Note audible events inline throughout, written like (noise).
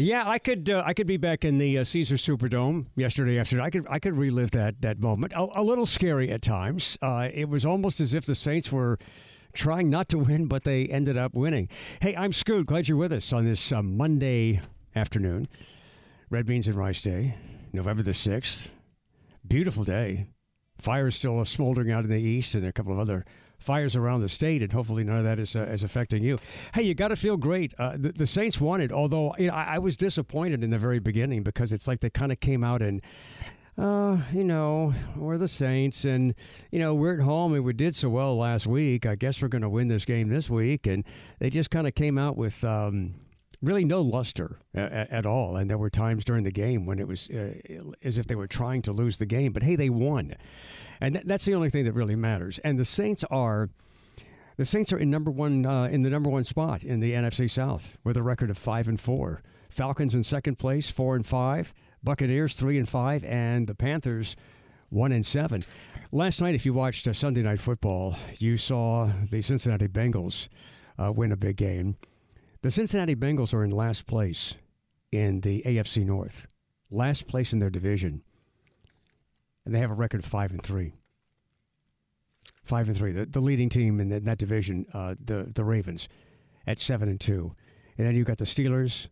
Yeah, I could uh, I could be back in the uh, Caesar Superdome yesterday afternoon. I could I could relive that that moment. A, a little scary at times. Uh, it was almost as if the Saints were trying not to win, but they ended up winning. Hey, I'm Scoot. Glad you're with us on this uh, Monday afternoon. Red beans and rice day, November the sixth. Beautiful day. Fire is still smoldering out in the east, and a couple of other fires around the state, and hopefully none of that is, uh, is affecting you. Hey, you got to feel great. Uh, the, the, Saints won it, although you know, I, I, was disappointed in the very beginning because it's like they kind of came out and. Uh, you know, we're the Saints, and you know we're at home, and we did so well last week. I guess we're going to win this game this week, and they just kind of came out with um, really no luster at, all. And there were times during the game when it was uh, as if they were trying to lose the game. But hey, they won and th- that's the only thing that really matters. And the Saints are. The Saints are in number one uh, in the number one spot in the NFC South with a record of five and four. Falcons in second place, four and five. Buccaneers three and five, and the Panthers one and seven. Last night, if you watched uh, Sunday Night Football, you saw the Cincinnati Bengals uh, win a big game. The Cincinnati Bengals are in last place in the AFC North, last place in their division and they have a record of five and three. Five and three. The, the leading team in, the, in that division, uh, the the Ravens, at seven and two, and then you've got the Steelers,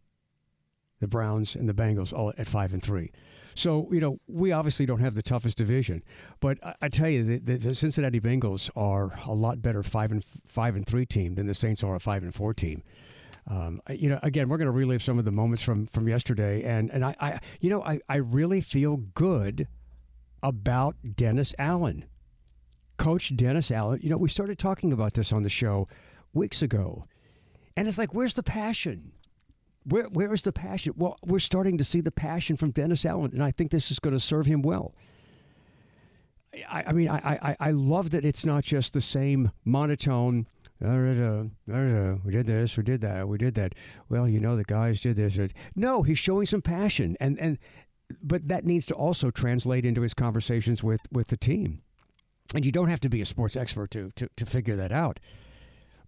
the Browns, and the Bengals all at five and three. So you know we obviously don't have the toughest division, but I, I tell you the, the, Cincinnati Bengals are a lot better five and five and three team than the Saints are a five and four team. Um, you know, again, we're going to relive some of the moments from from yesterday, and and I, I you know, I, I really feel good about Dennis Allen. Coach Dennis Allen, you know, we started talking about this on the show weeks ago. And it's like, where's the passion? Where, where is the passion? Well, we're starting to see the passion from Dennis Allen, and I think this is going to serve him well. I, I mean, I, I, I love that it's not just the same monotone. We did this, we did that, we did that. Well, you know, the guys did this. No, he's showing some passion, and and but that needs to also translate into his conversations with, with the team. And you don't have to be a sports expert to, to, to figure that out.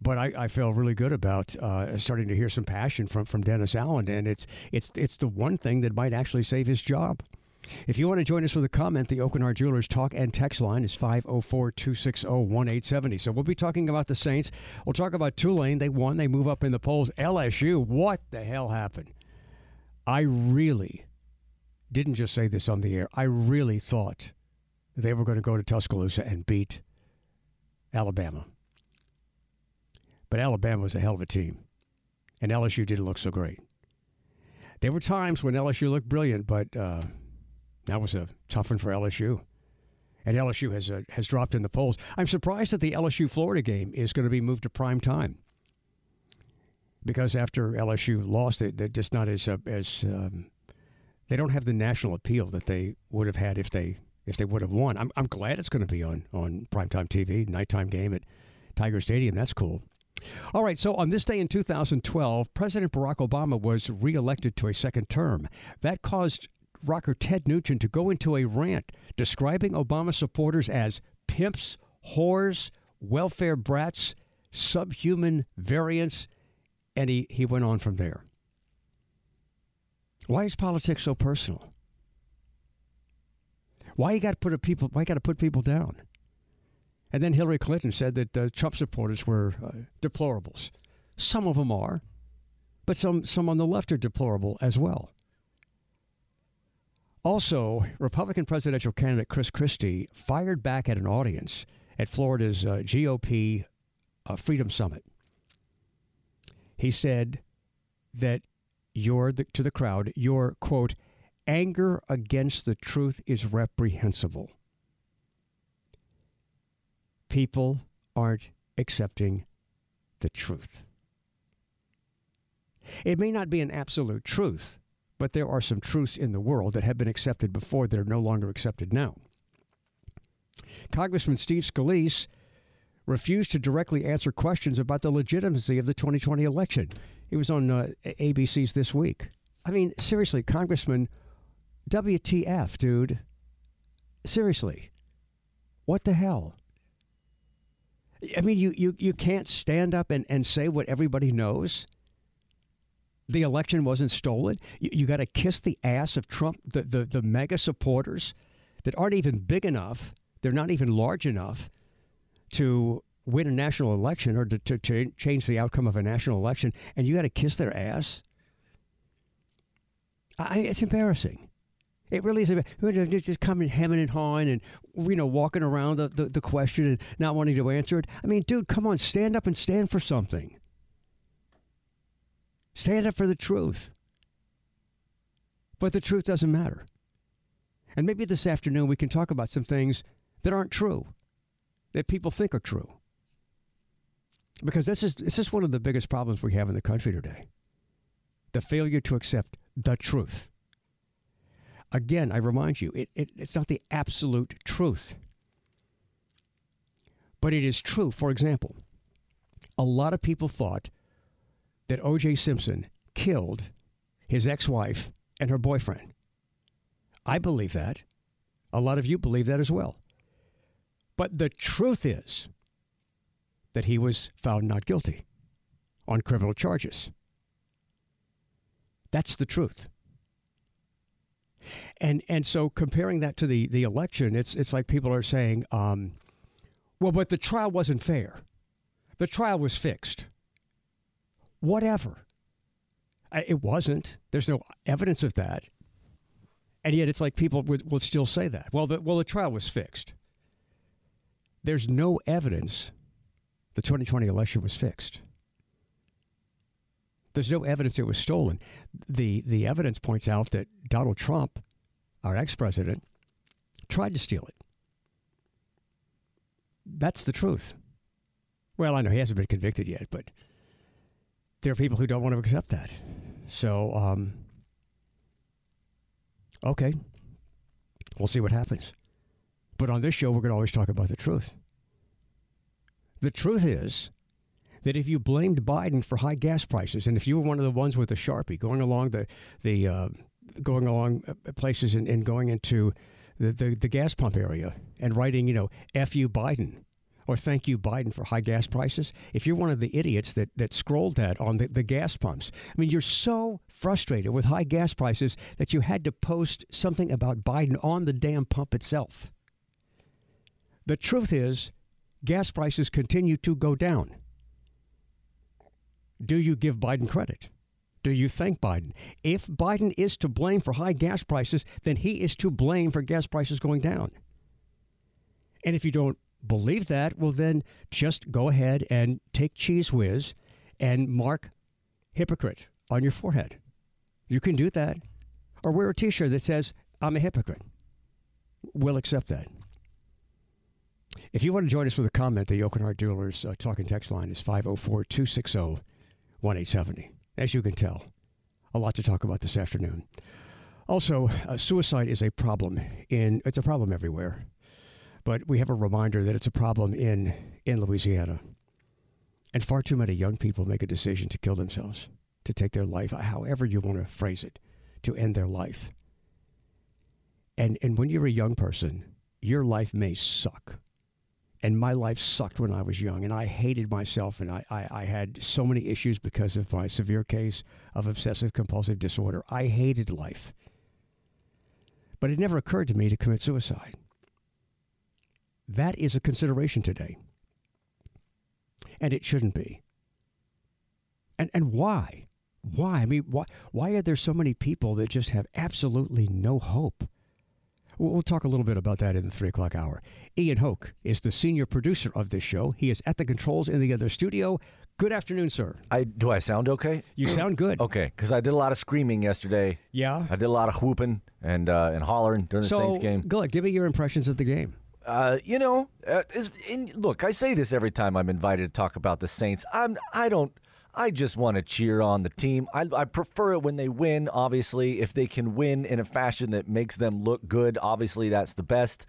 But I, I feel really good about uh, starting to hear some passion from, from Dennis Allen, and it's it's it's the one thing that might actually save his job. If you want to join us with a comment, the Aucoin Hart Jewelers talk and text line is 504 260 1870. So we'll be talking about the Saints. We'll talk about Tulane. They won, they move up in the polls. LSU, what the hell happened? I really didn't just say this on the air. I really thought they were going to go to Tuscaloosa and beat Alabama. But Alabama was a hell of a team, and LSU didn't look so great. There were times when LSU looked brilliant, but uh, that was a tough one for LSU. And LSU has uh, has dropped in the polls. I'm surprised that the LSU Florida game is going to be moved to prime time because after LSU lost it, they're just not as uh, as um, they don't have the national appeal that they would have had if they if they would have won. I'm I'm glad it's going to be on on primetime TV, nighttime game at Tiger Stadium. That's cool. All right, so on this day in 2012, President Barack Obama was reelected to a second term. That caused rocker Ted Nugent to go into a rant describing Obama supporters as pimps, whores, welfare brats, subhuman variants, and he, he went on from there. Why is politics so personal? Why you got to put a people? Why got to put people down? And then Hillary Clinton said that uh, Trump supporters were uh, deplorables. Some of them are, but some some on the left are deplorable as well. Also, Republican presidential candidate Chris Christie fired back at an audience at Florida's uh, GOP uh, Freedom Summit. He said that your the, to the crowd, your quote, anger against the truth is reprehensible. People aren't accepting the truth. It may not be an absolute truth, but there are some truths in the world that have been accepted before that are no longer accepted now. Congressman Steve Scalise refused to directly answer questions about the legitimacy of the 2020 election. He was on uh, ABC's This Week. I mean, seriously, Congressman, WTF, dude? Seriously. What the hell? I mean, you, you, you can't stand up and, and say what everybody knows. The election wasn't stolen. You, you got to kiss the ass of Trump, the, the, the MAGA supporters that aren't even big enough, they're not even large enough to win a national election or to, to, change the outcome of a national election, and you got to kiss their ass. I, it's embarrassing. It really is. Just coming hemming and hawing and, you know, walking around the, the, the, question and not wanting to answer it. I mean, dude, come on, stand up and stand for something. Stand up for the truth. But the truth doesn't matter. And maybe this afternoon we can talk about some things that aren't true, that people think are true. Because this is, this is one of the biggest problems we have in the country today the failure to accept the truth. Again, I remind you, it, it, it's not the absolute truth. But it is true. For example, a lot of people thought that O.J. Simpson killed his ex wife and her boyfriend. I believe that. A lot of you believe that as well. But the truth is that he was found not guilty on criminal charges. That's the truth. And and so comparing that to the the election, it's it's like people are saying, um, well, but the trial wasn't fair. The trial was fixed. Whatever. It wasn't. There's no evidence of that. And yet, it's like people would, would still say that. Well, the, well, the trial was fixed. There's no evidence the 2020 election was fixed. There's no evidence it was stolen. The, the evidence points out that Donald Trump, our ex president, tried to steal it. That's the truth. Well, I know he hasn't been convicted yet, but there are people who don't want to accept that. So, um, okay, we'll see what happens. But on this show, we're going to always talk about the truth. The truth is that if you blamed Biden for high gas prices, and if you were one of the ones with a sharpie going along the the uh, going along uh, places and, and going into the, the, the gas pump area and writing, you know, "F you Biden," or "Thank you Biden for high gas prices," if you're one of the idiots that that scrolled that on the, the gas pumps, I mean, you're so frustrated with high gas prices that you had to post something about Biden on the damn pump itself. The truth is, gas prices continue to go down. Do you give Biden credit? Do you thank Biden? If Biden is to blame for high gas prices, then he is to blame for gas prices going down. And if you don't believe that, well, then just go ahead and take Cheez Whiz and mark hypocrite on your forehead. You can do that. Or wear a t shirt that says, I'm a hypocrite. We'll accept that. If you want to join us with a comment, the Aucoin Hart Jewelers uh, talking text line is 504 260 1870. As you can tell, a lot to talk about this afternoon. Also, uh, suicide is a problem in it's a problem everywhere. But we have a reminder that it's a problem in in Louisiana. And far too many young people make a decision to kill themselves, to take their life, however you want to phrase it, to end their life. And and when you're a young person, your life may suck and my life sucked when I was young, and I hated myself, and I, I, I, had so many issues because of my severe case of obsessive compulsive disorder. I hated life. But it never occurred to me to commit suicide. That is a consideration today. And it shouldn't be. And, and why? Why? I mean, why, why are there so many people that just have absolutely no hope? We'll talk a little bit about that in the three o'clock hour. Ian Hoke is the senior producer of this show. He is at the controls in the other studio. Good afternoon, sir. I do I sound okay? You sound good. Okay, because I did a lot of screaming yesterday. Yeah, I did a lot of whooping and uh, and hollering during the so, Saints game. Go ahead, give me your impressions of the game. Uh, you know, uh, in, look, I say this every time I'm invited to talk about the Saints. I'm I don't I just want to cheer on the team. I, I prefer it when they win, obviously. If they can win in a fashion that makes them look good, obviously that's the best.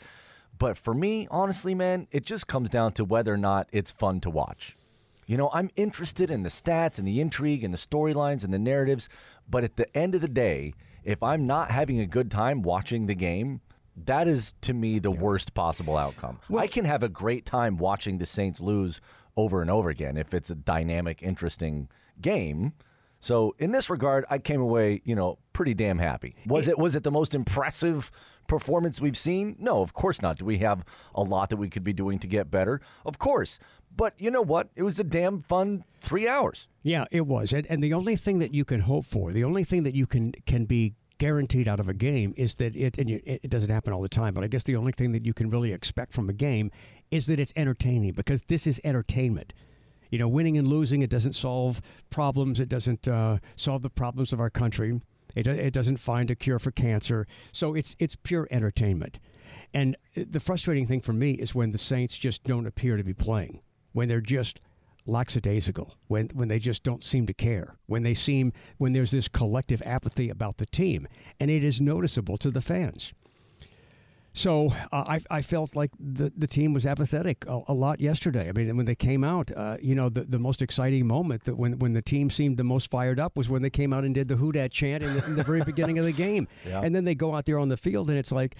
But for me, honestly, man, it just comes down to whether or not it's fun to watch. You know, I'm interested in the stats and the intrigue and the storylines and the narratives, but at the end of the day, if I'm not having a good time watching the game, that is to me the worst possible outcome. I can have a great time watching the Saints lose over and over again if it's a dynamic, interesting game. So in this regard, I came away, you know, pretty damn happy. Was it was it the most impressive performance we've seen? No, of course not. Do we have a lot that we could be doing to get better? Of course. But you know what? It was a damn fun three hours. Yeah, it was. And, and the only thing that you can hope for, the only thing that you can can be guaranteed out of a game is that it and you, it doesn't happen all the time, but I guess the only thing that you can really expect from a game is that it's entertaining because this is entertainment. You know, winning and losing it doesn't solve problems. It doesn't uh, solve the problems of our country. It, it doesn't find a cure for cancer. So it's it's pure entertainment. And the frustrating thing for me is when the Saints just don't appear to be playing, when they're just lackadaisical, when when they just don't seem to care, when they seem when there's this collective apathy about the team, and it is noticeable to the fans. So uh, I, I felt like the, the team was apathetic a, a lot yesterday. I mean, when they came out, uh, you know, the, the most exciting moment that when, when the team seemed the most fired up was when they came out and did the Who Dat chant in the, in the very beginning of the game. (laughs) Yeah. And then they go out there on the field and it's like,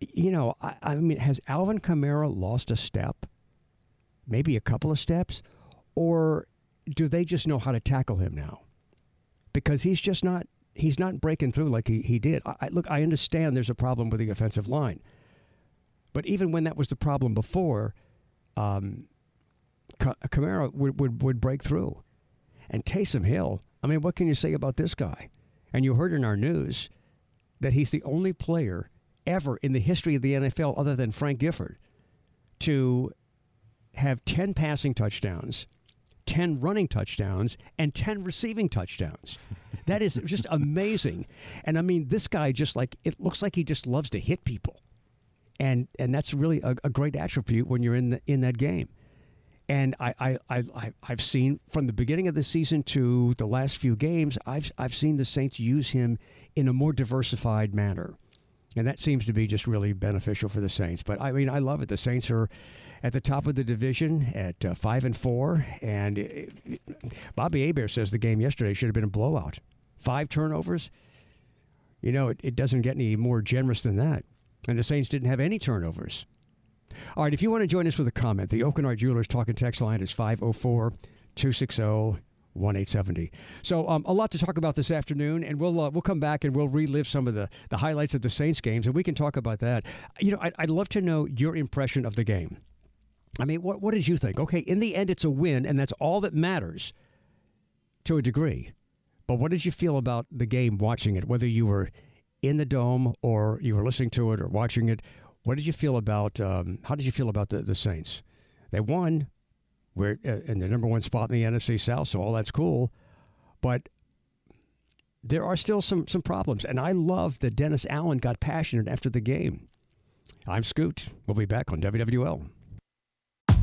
you know, I, I mean, has Alvin Kamara lost a step? Maybe a couple of steps? Or do they just know how to tackle him now? Because he's just not he's not breaking through like he, he did. I, look, I understand there's a problem with the offensive line, but even when that was the problem before, um, Kamara would, would, would break through. And Taysom Hill, I mean, what can you say about this guy? And you heard in our news that he's the only player ever in the history of the NFL, other than Frank Gifford, to have 10 passing touchdowns – 10 running touchdowns and 10 receiving touchdowns. That is just (laughs) amazing. And I mean, this guy just like, it looks like he just loves to hit people. And, and that's really a, a great attribute when you're in, the, in that game. And I, I, I, I've seen from the beginning of the season to the last few games, I've, I've seen the Saints use him in a more diversified manner. And that seems to be just really beneficial for the Saints. But I mean, I love it. The Saints are at the top of the division at uh, five and four. And it, it, Bobby Hebert says the game yesterday should have been a blowout. Five turnovers. You know, it, it doesn't get any more generous than that. And the Saints didn't have any turnovers. All right, if you want to join us with a comment, the Hart Jewelers talking text line is 504 260 1870. So um, a lot to talk about this afternoon, and we'll uh, we'll come back and we'll relive some of the, the highlights of the Saints games, and we can talk about that. You know, I'd, I'd love to know your impression of the game. I mean, what what did you think? Okay, in the end, it's a win, and that's all that matters to a degree. But what did you feel about the game watching it, whether you were in the dome or you were listening to it or watching it? What did you feel about? Um, how did you feel about the, the Saints? They won. We're uh, in the number one spot in the NFC South, so all that's cool. But there are still some some problems, and I love that Dennis Allen got passionate after the game. I'm Scoot. We'll be back on WWL.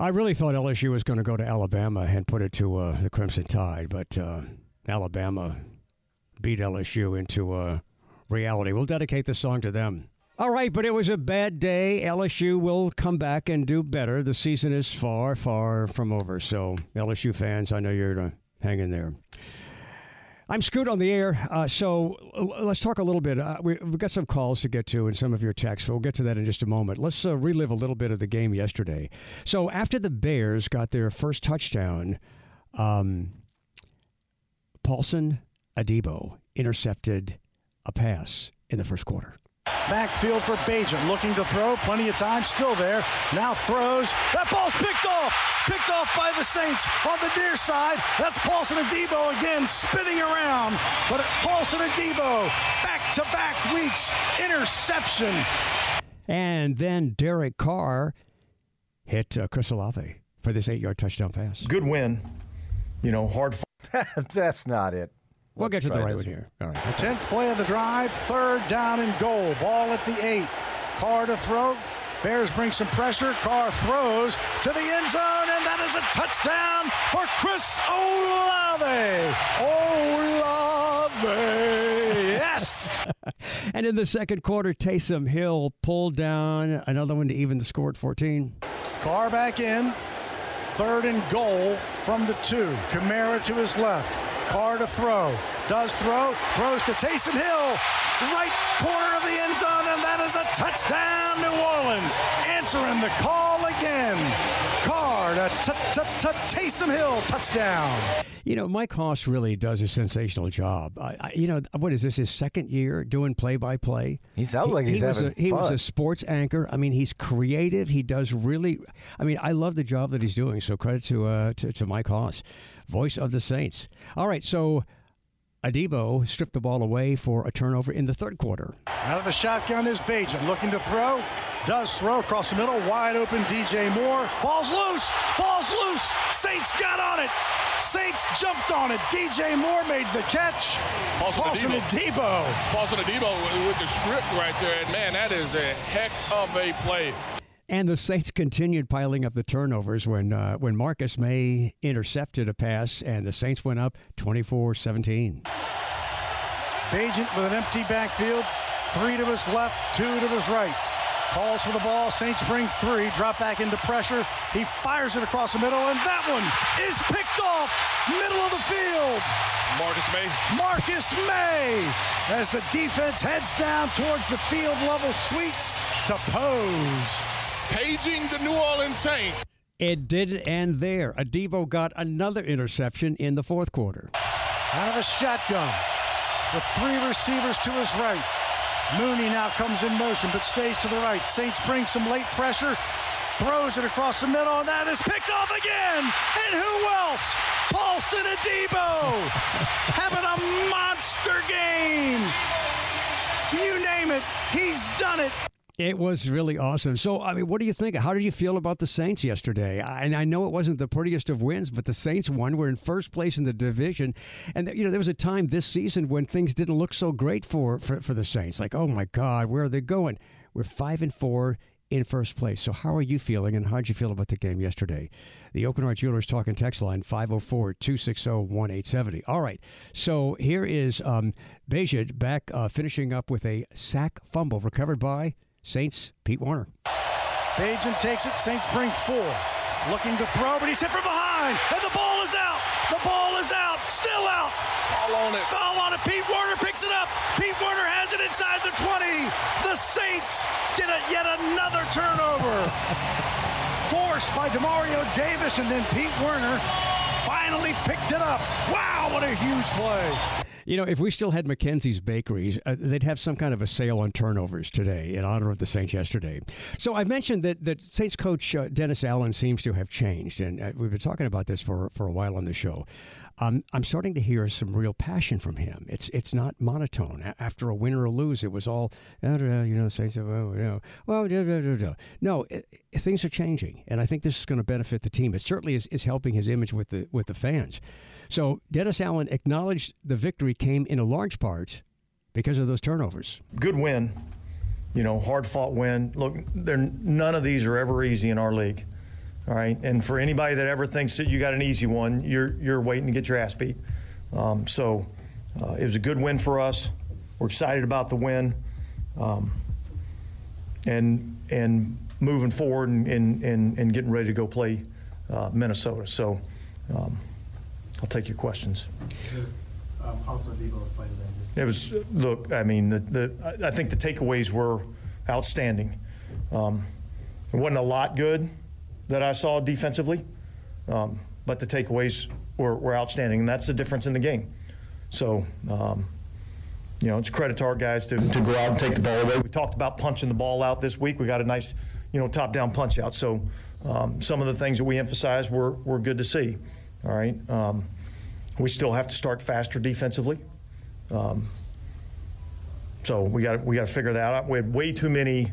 I really thought LSU was going to go to Alabama and put it to uh, the Crimson Tide, but uh, Alabama beat LSU into uh, reality. We'll dedicate the song to them. All right, but it was a bad day. LSU will come back and do better. The season is far, far from over. So, LSU fans, I know you're going to hang in there. I'm screwed on the air. Uh, so let's talk a little bit. Uh, we, have got some calls to get to and some of your texts. We'll get to that in just a moment. Let's uh, relive a little bit of the game yesterday. So after the Bears got their first touchdown, um, Paulson Adebo intercepted a pass in the first quarter. Backfield for Bagent, looking to throw, plenty of time, still there. Now throws. That ball's picked off. Picked off by the Saints on the near side. That's Paulson Adebo again spinning around. But Paulson Adebo, back to back weeks, interception. And then Derek Carr hit uh, Chris Olave for this eight yard touchdown pass. Good win. You know, hard. (laughs) That's not it. We'll Let's get to the right this one here. All right. that's- Tenth play of the drive, third down and goal. Ball at the eight. Carr to throw. Bears bring some pressure. Carr throws to the end zone, and that is a touchdown for Chris Olave. Olave, yes. (laughs) And in the second quarter, Taysom Hill pulled down another one to even the score at 14. Carr back in. Third and goal from the two. Kamara to his left. Carr to throw. Does throw. Throws to Taysom Hill. Right corner of the end zone, and that is a touchdown, New Orleans. Answering the call again. Carr to t- t- t- Taysom Hill. Touchdown. You know, Mike Hoss really does a sensational job. I, I, you know, what is this, his second year doing play by play? He sounds like he's he was having a, He was a sports anchor. I mean, he's creative. He does really, I mean, I love the job that he's doing. So credit to, uh, to, to Mike Hoss, voice of the Saints. All right, so Adebo stripped the ball away for a turnover in the third quarter. Out of the shotgun is Bagent looking to throw. Does throw across the middle. Wide open DJ Moore. Ball's loose. Ball's loose. Saints got on it. Saints jumped on it. DJ Moore made the catch. Paulson Paulson Adebo. Adebo. Paulson Adebo with the script right there. And man, that is a heck of a play. And the Saints continued piling up the turnovers when uh, when Marcus Maye intercepted a pass, and the Saints went up 24-17. Bagent with an empty backfield. Three to his left, two to his right. Calls for the ball. Saints bring three. Drop back into pressure. He fires it across the middle, and that one is picked off. Middle of the field. Marcus Maye. Marcus Maye as the defense heads down towards the field level suites to pose. Paging the New Orleans Saints. It didn't end there. Adebo got another interception in the fourth quarter. Out of the shotgun with three receivers to his right. Mooney now comes in motion but stays to the right. Saints bring some late pressure, throws it across the middle, and that is picked off again. And who else? Paulson Adebo (laughs) having a monster game. You name it, he's done it. It was really awesome. So, I mean, what do you think? How did you feel about the Saints yesterday? I- And I know it wasn't the prettiest of wins, but the Saints won. We're in first place in the division, and you know there was a time this season when things didn't look so great for for, for the Saints. Like, oh my God, where are they going? We're five and four in first place. So, how are you feeling, and how did you feel about the game yesterday? The Aucoin Hart Jewelers talking text line 504 260 1870. All right. So, here is um, back uh, finishing up with a sack fumble recovered by Saints Pete Werner. Bagent takes it. Saints bring four. Looking to throw, but he's hit from behind. And the ball is out. The ball is out. Still out. Fall on it. Foul on it. Pete Werner picks it up. Pete Werner has it inside the 20. The Saints get a, yet another turnover. (laughs) Forced by Demario Davis, and then Pete Werner finally picked it up. Wow, what a huge play. You know, if we still had McKenzie's Bakeries, uh, they'd have some kind of a sale on turnovers today in honor of the Saints yesterday. So I mentioned that, that Saints coach uh, Dennis Allen seems to have changed, and uh, we've been talking about this for, for a while on the show. Um, I'm starting to hear some real passion from him. It's it's not monotone. A- After a win or a lose, it was all, uh, you know, Saints, uh, well, no, things are changing, and I think this is going to benefit the team. It certainly is, is helping his image with the with the fans. So Dennis Allen acknowledged the victory came in a large part because of those turnovers. Good win. You know, hard fought win. Look, none of these are ever easy in our league. All right, and for anybody that ever thinks that you got an easy one, you're you're waiting to get your ass beat. Um, so uh, it was a good win for us. We're excited about the win, um, and and moving forward and, and, and, and getting ready to go play uh, Minnesota. So um, I'll take your questions. um, also Debo's play today. Just It was look. I mean, the, the I- I think the takeaways were outstanding. Um, it wasn't a lot good that I saw defensively, um, but the takeaways were, were outstanding, and that's the difference in the game. So, um, you know, it's credit to our guys to, to go out and take the ball away. We talked about punching the ball out this week. We got a nice, you know, top down punch out. So um, some of the things that we emphasized were, were good to see. All right. Um, we still have to start faster defensively. Um, so we got we got to figure that out. We had way too many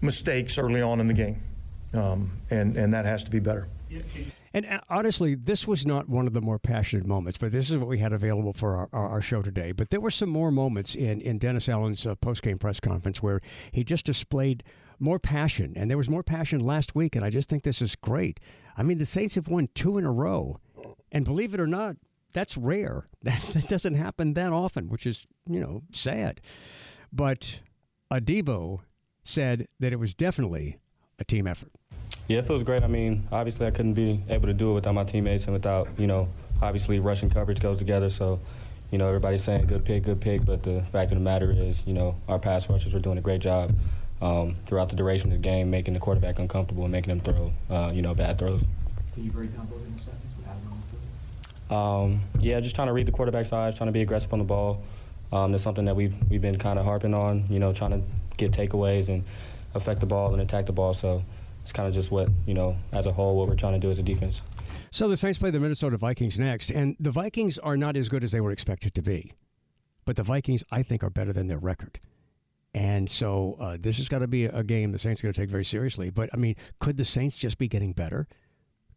mistakes early on in the game, um, and and that has to be better. And uh, honestly, this was not one of the more passionate moments, but this is what we had available for our, our, our show today. But there were some more moments in, in Dennis Allen's uh, post-game press conference where he just displayed more passion. And there was more passion last week, and I just think this is great. I mean, the Saints have won two in a row. And believe it or not, that's rare. (laughs) That, that doesn't happen that often, which is, you know, sad. But Adebo said that it was definitely a team effort. Yeah, it feels great. I mean, obviously, I couldn't be able to do it without my teammates and without, you know, obviously, rushing coverage goes together. So, you know, everybody's saying good pick, good pick, but the fact of the matter is, you know, our pass rushers were doing a great job um, throughout the duration of the game, making the quarterback uncomfortable and making them throw, uh, you know, bad throws. Can you break down both interceptions? What happened on the Um, yeah, just trying to read the quarterback's eyes, trying to be aggressive on the ball. Um, that's something that we've we've been kind of harping on. You know, trying to get takeaways and affect the ball and attack the ball. So it's kind of just what you know, as a whole, what we're trying to do as a defense. So the Saints play the Minnesota Vikings next, and the Vikings are not as good as they were expected to be. But the Vikings, I think, are better than their record. And so uh, this has got to be a game the Saints are going to take very seriously. But I mean, could the Saints just be getting better?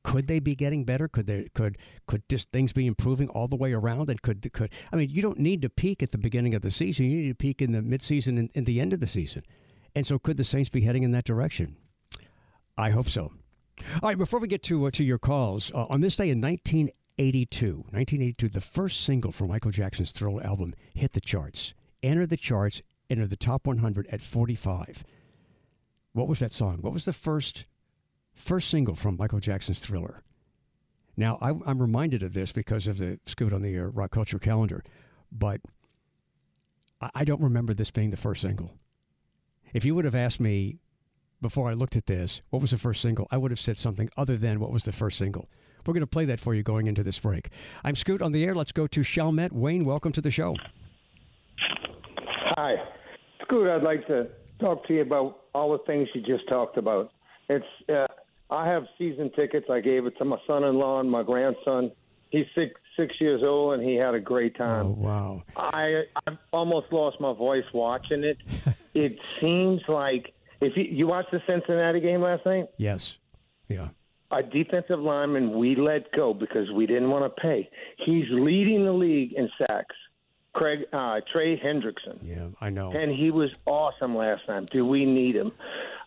Could they be getting better? Could they could could just things be improving all the way around? And could could I mean, you don't need to peak at the beginning of the season. You need to peak in the midseason and, and the end of the season. And so, could the Saints be heading in that direction? I hope so. All right, before we get to uh, to your calls, uh, on this day in 1982, 1982, the first single from Michael Jackson's Thriller album hit the charts, entered the charts, entered the top 100 at 45. What was that song? What was the first first single from Michael Jackson's Thriller? Now, I, I'm reminded of this because of the Scoot on the Air Rock Culture calendar, but I, I don't remember this being the first single. If you would have asked me before I looked at this, what was the first single? I would have said something other than what was the first single. We're going to play that for you going into this break. I'm Scoot on the air. Let's go to Chalmette. Wayne, welcome to the show. Hi. Scoot, I'd like to talk to you about all the things you just talked about. It's uh, I have season tickets. I gave it to my son-in-law and my grandson. He's six six years old and he had a great time. Oh, wow. I I almost lost my voice watching it. (laughs) it seems like if you, you watched the Cincinnati game last night, Yes. Yeah. a defensive lineman we let go because we didn't want to pay. He's leading the league in sacks. Craig uh, Trey Hendrickson, Yeah, I know. and he was awesome last time. Do we need him?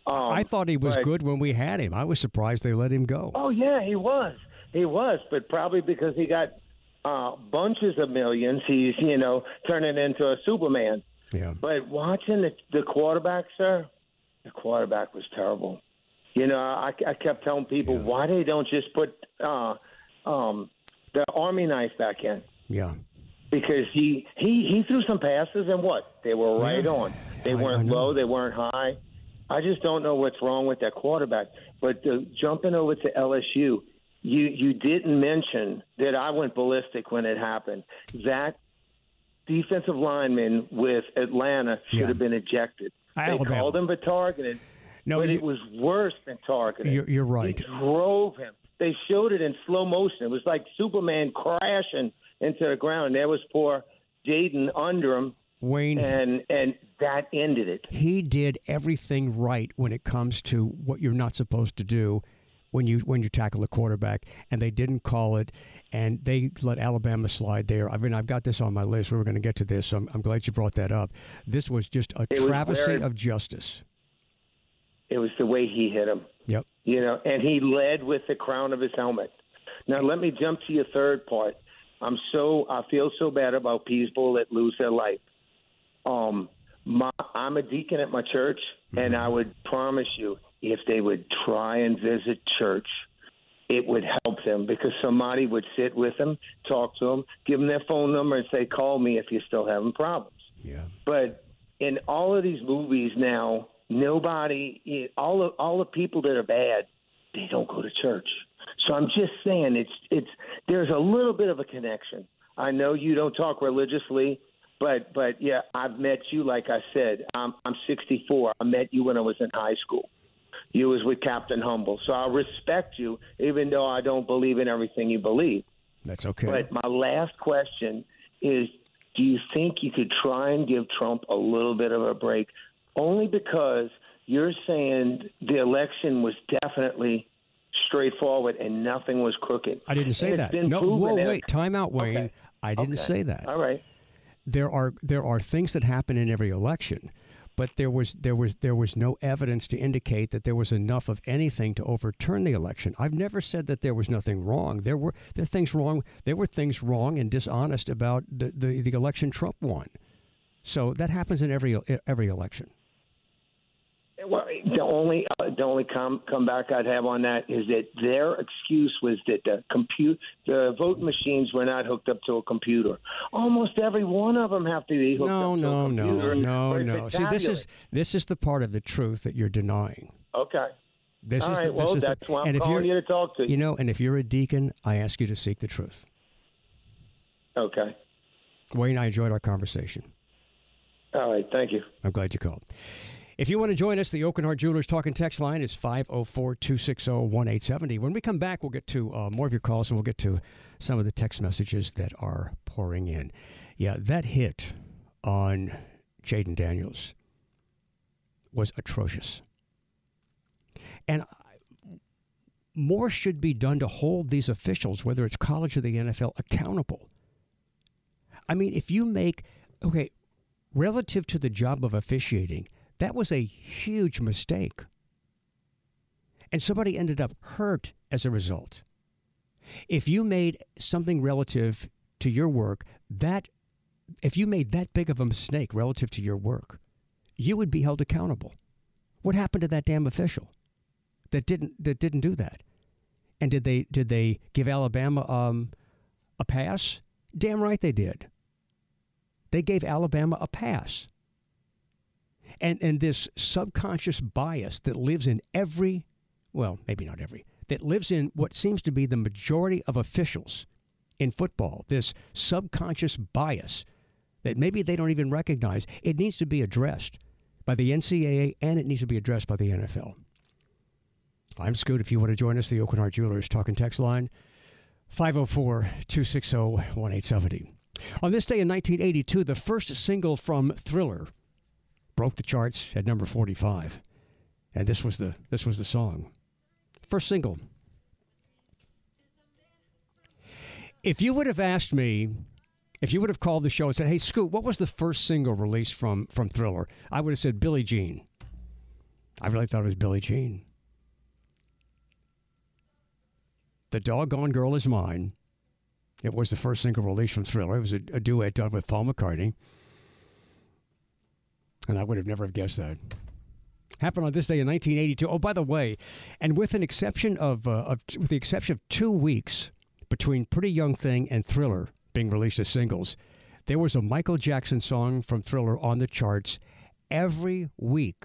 Um, I thought he was but- good when we had him. I was surprised they let him go. Oh yeah, he was. He was, but probably because he got uh, bunches of millions, he's you know turning into a Superman. Yeah. But watching the, the quarterback, sir, the quarterback was terrible. You know, I, I kept telling people why they don't just put uh, um, the Army knife back in Yeah. Because he he he threw some passes and what they were right Yeah. on. They I- I weren't know. low, they weren't high. I just don't know what's wrong with that quarterback. But the, jumping over to LSU, you you didn't mention that I went ballistic when it happened. That defensive lineman with Atlanta should Yeah. have been ejected. Alabama. They called him for targeted, No, but you- it was worse than targeted. You're, you're right. He drove him. They showed it in slow motion. It was like Superman crashing into the ground. There was poor Jayden under him, Wayne, and and that ended it. he did everything right when it comes to what you're not supposed to do when you when you tackle a quarterback, and they didn't call it, and they let Alabama slide there. I mean, I've got this on my list. We were going to get to this. So I'm, I'm glad you brought that up. This was just a It travesty very- of justice. It was the way he hit him. Yep. You know, and he led with the crown of his helmet. Now let me jump to your third part. I'm so I feel so bad about people that lose their life. Um, my, I'm a deacon at my church, and I would promise you, if they would try and visit church, it would help them because somebody would sit with them, talk to them, give them their phone number, and say, "Call me if you're still having problems." Yeah. But in all of these movies now, nobody, all of, all the people that are bad, they don't go to church. So I'm just saying, it's it's there's a little bit of a connection. I know you don't talk religiously, But but yeah, I've met you. Like I said, I'm I'm 64. I met you when I was in high school. You was with Captain Humble, so I respect you, even though I don't believe in everything you believe. That's okay. But my last question is: Do you think you could try and give Trump a little bit of a break, only because you're saying the election was definitely straightforward and nothing was crooked? I didn't say And that. No, whoa, wait, time out, Wayne. Okay. I didn't Okay. say that. All right. There are there are things that happen in every election, but there was there was there was no evidence to indicate that there was enough of anything to overturn the election. I've never said that there was nothing wrong. There were there are things wrong. There were things wrong and dishonest about the, the, the election Trump won. So that happens in every every election. Well, the only uh, the only come comeback I'd have on that is that their excuse was that the compute the vote machines were not hooked up to a computer. Almost every one of them have to be hooked No, up to no, a no, computer. no, it's no. No. See, this is this is the part of the truth that you're denying. okay. This All is right. the, this well, is the- why I'm calling you to talk to you. you know, and if you're a deacon, I ask you to seek the truth. Okay. Wayne, I enjoyed our conversation. All right. Thank you. I'm glad you called. If you want to join us, the Aucoin Hart Jewelers Talking Text line is 504 260 1870. When we come back, we'll get to uh, more of your calls and we'll get to some of the text messages that are pouring in. Yeah, that hit on Jayden Daniels was atrocious. And more should be done to hold these officials, whether it's college or the NFL, accountable. I mean, if you make, okay, relative to the job of officiating, that was a huge mistake. And somebody ended up hurt as a result. If you made something relative to your work, that if you made that big of a mistake relative to your work, you would be held accountable. What happened to that damn official that didn't that didn't do that? And did they did they give Alabama um, a pass? Damn right they did. They gave Alabama a pass. And and this subconscious bias that lives in every well, maybe not every, that lives in what seems to be the majority of officials in football, this subconscious bias that maybe they don't even recognize, it needs to be addressed by the NCAA and it needs to be addressed by the NFL. I'm Scoot. If you want to join us, the Aucoin Hart Jewelers talking text line 504 260 1870. On this day in 1982, the first single from Thriller broke the charts at number 45. And this was the this was the song. First single. If you would have asked me, if you would have called the show and said, "Hey, Scoot, what was the first single released from from Thriller?" I would have said Billie Jean. I really thought it was Billie Jean. The Doggone Girl Is Mine. It was the first single released from Thriller. It was a, a duet done with Paul McCartney. And I would have never have guessed that. Happened on this day in 1982. Oh, by the way, and with an exception of, uh, of with the exception of two weeks between Pretty Young Thing and Thriller being released as singles, there was a Michael Jackson song from Thriller on the charts every week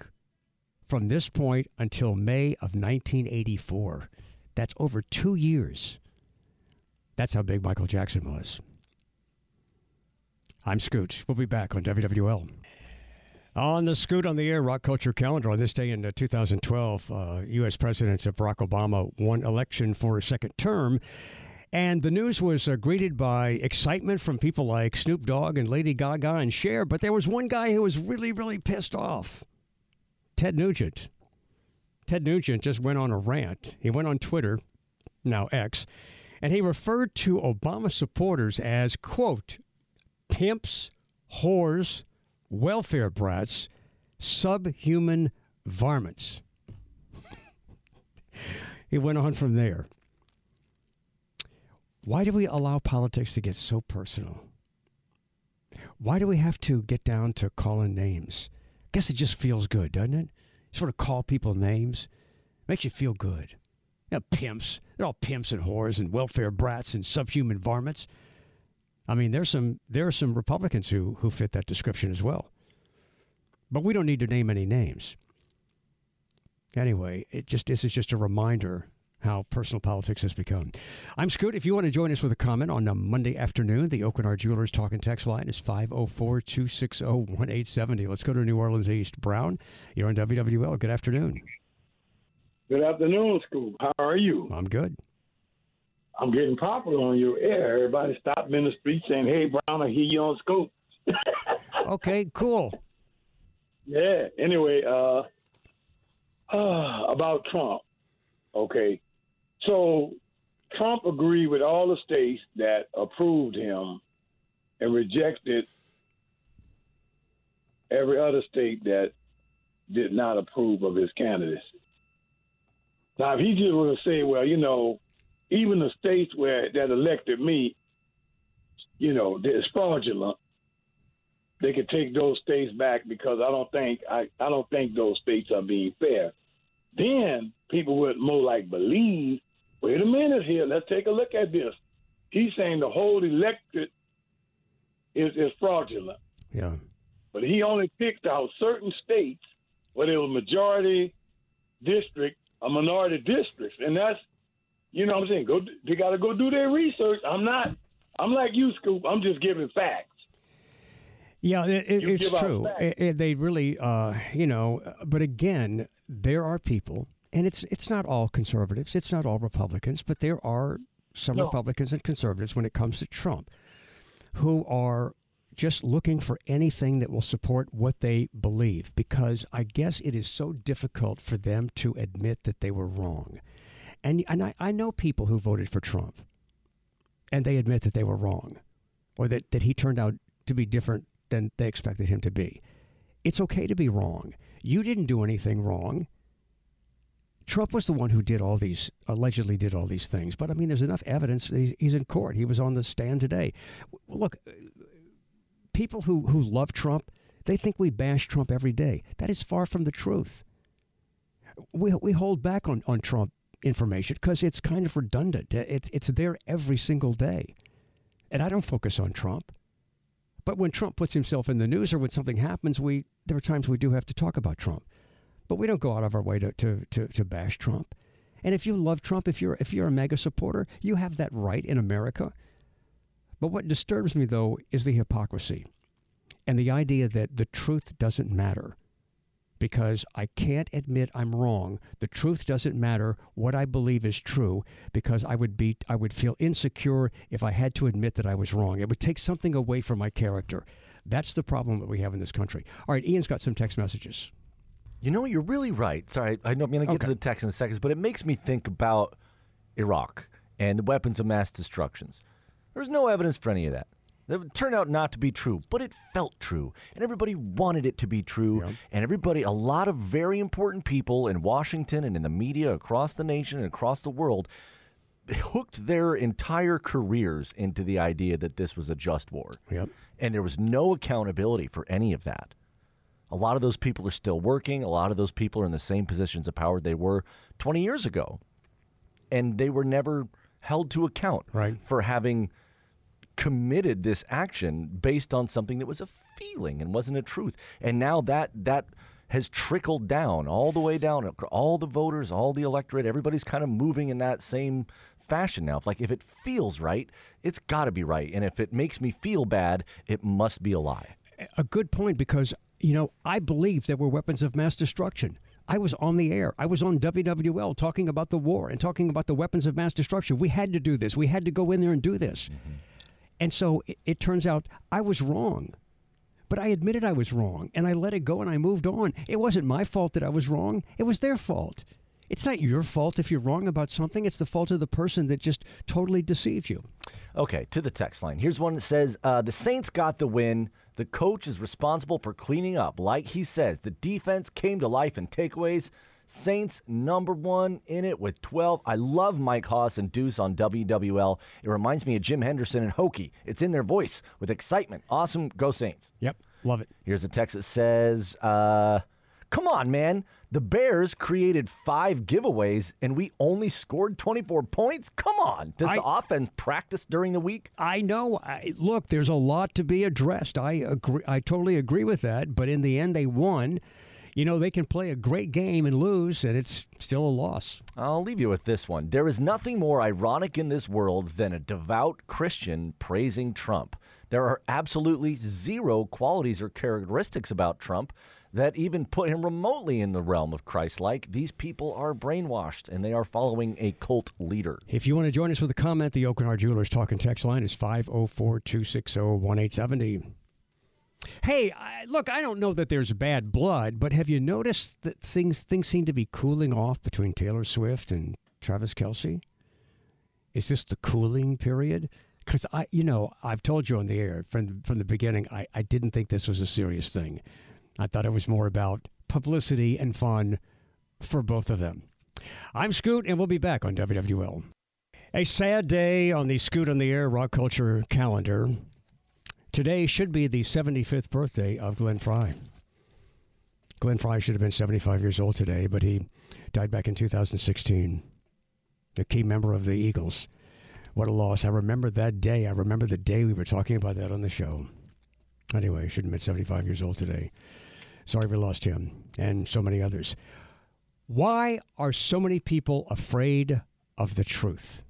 from this point until May of 1984. That's over two years. That's how big Michael Jackson was. I'm Scoot. We'll be back on WWL. On the Scoot on the Air Rock Culture Calendar on this day in uh, 2012, uh, U.S. President Barack Obama won election for a second term. And the news was uh, greeted by excitement from people like Snoop Dogg and Lady Gaga and Cher. But there was one guy who was really, really pissed off Ted Nugent. Ted Nugent just went on a rant. He went on Twitter, now X, and he referred to Obama supporters as, quote, pimps, whores, welfare brats, subhuman varmints. he went on from there. Why do we allow politics to get so personal? Why do we have to get down to calling names? I Guess it just feels good, doesn't it? Sort of call people names. Makes you feel good. You know, pimps. They're all pimps and whores and welfare brats and subhuman varmints. I mean, there's some there are some Republicans who who fit that description as well. But we don't need to name any names. Anyway, it just this is just a reminder how personal politics has become. I'm Scoot. If you want to join us with a comment on a Monday afternoon, the Aucoin Hart Jewelers Talk and Text line is 504 260 1870. Let's go to New Orleans East. Brown, you're on WWL. Good afternoon. Good afternoon, Scoop. How are you? I'm good. I'm getting popular on your air. Everybody stopped me in the street saying, "Hey, Brown, I hear you on Scoop." (laughs) okay, cool. Yeah. Anyway, uh, uh, about Trump. Okay, so Trump agreed with all the states that approved him and rejected every other state that did not approve of his candidacy. Now, if he just were to say, well, you know, even the states where that elected me, you know, it's fraudulent. They could take those states back because I don't think I, I don't think those states are being fair. Then people would more like believe. Wait a minute here. Let's take a look at this. He's saying the whole electorate is is fraudulent. Yeah. But he only picked out certain states where there was majority district, a minority districts, and that's you know what I'm saying. Go, they got to go do their research. I'm not. I'm like you, Scoot. I'm just giving facts. Yeah, it, it, it's true. It, they really, uh, you know, but again, there are people, and it's it's not all conservatives, it's not all Republicans, but there are some no. Republicans and conservatives when it comes to Trump, who are just looking for anything that will support what they believe, because I guess it is so difficult for them to admit that they were wrong. And, and I, I know people who voted for Trump and they admit that they were wrong or that, that he turned out to be different than they expected him to be. It's okay to be wrong. You didn't do anything wrong. Trump was the one who did all these, allegedly did all these things. But I mean, there's enough evidence. He's, he's in court. He was on the stand today. Look, people who, who love Trump, they think we bash Trump every day. That is far from the truth. We, we hold back on, on Trump information because it's kind of redundant. It's, it's there every single day. And I don't focus on Trump. But when Trump puts himself in the news or when something happens, we there are times we do have to talk about Trump. But we don't go out of our way to, to, to, to bash Trump. And if you love Trump, if you're if you're a MAGA supporter, you have that right in America. But what disturbs me though is the hypocrisy and the idea that the truth doesn't matter because I can't admit I'm wrong. The truth doesn't matter what I believe is true because I would be I would feel insecure if I had to admit that I was wrong. It would take something away from my character. That's the problem that we have in this country. All right, Ian's got some text messages. You know, you're really right. Sorry, I know I'm going to get okay. to the text in a second, but it makes me think about Iraq and the weapons of mass destructions. There's no evidence for any of that. That turned out not to be true, but it felt true. And everybody wanted it to be true. And everybody, a lot of very important people in Washington and in the media across the nation and across the world, hooked their entire careers into the idea that this was a just war. Yep. And there was no accountability for any of that. A lot of those people are still working. A lot of those people are in the same positions of power they were 20 years ago. And they were never held to account right. for having committed this action based on something that was a feeling and wasn't a truth. And now that that has trickled down all the way down, all the voters, all the electorate, everybody's kind of moving in that same fashion now. It's like if it feels right, it's got to be right, and if it makes me feel bad, it must be a lie. A good point because you know I believe there were weapons of mass destruction. I was on the air. I was on WWL talking about the war and talking about the weapons of mass destruction. We had to do this. We had to go in there and do this. Mm-hmm. And so it, it turns out I was wrong. But I admitted I was wrong and I let it go and I moved on. It wasn't my fault that I was wrong, it was their fault. It's not your fault if you're wrong about something. It's the fault of the person that just totally deceived you. Okay, to the text line. Here's one that says uh, The Saints got the win. The coach is responsible for cleaning up. Like he says, the defense came to life in takeaways. Saints number one in it with 12. I love Mike Hoss and Deuce on WWL. It reminds me of Jim Henderson and Hokie. It's in their voice with excitement. Awesome. Go Saints. Yep. Love it. Here's a text that says, uh, Come on, man. The Bears created five giveaways and we only scored 24 points? Come on. Does I, the offense practice during the week? I know. I, look, there's a lot to be addressed. I agree. I totally agree with that. But in the end, they won you know, they can play a great game and lose, and it's still a loss. I'll leave you with this one. There is nothing more ironic in this world than a devout Christian praising Trump. There are absolutely zero qualities or characteristics about Trump that even put him remotely in the realm of Christ like. These people are brainwashed and they are following a cult leader. If you want to join us with a comment, the Aucoin Hart Jewelers talking text line is 504 260 1870. Hey, I, look, I don't know that there's bad blood, but have you noticed that things things seem to be cooling off between Taylor Swift and Travis Kelce? Is this the cooling period? Because I, you know, I've told you on the air from from the beginning, I, I didn't think this was a serious thing. I thought it was more about publicity and fun for both of them. I'm Scoot, and we'll be back on WWL. A sad day on the Scoot on the Air rock culture calendar. Today should be the 75th birthday of Glenn Frey. Glenn Frey should have been 75 years old today, but he died back in 2016. A key member of the Eagles. What a loss. I remember that day. I remember the day we were talking about that on the show. Anyway, should have been 75 years old today. Sorry we lost him and so many others. Why are so many people afraid of the truth?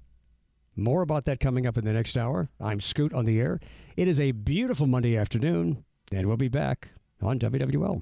More about that coming up in the next hour. I'm Scoot on the air. It is a beautiful Monday afternoon, and we'll be back on WWL.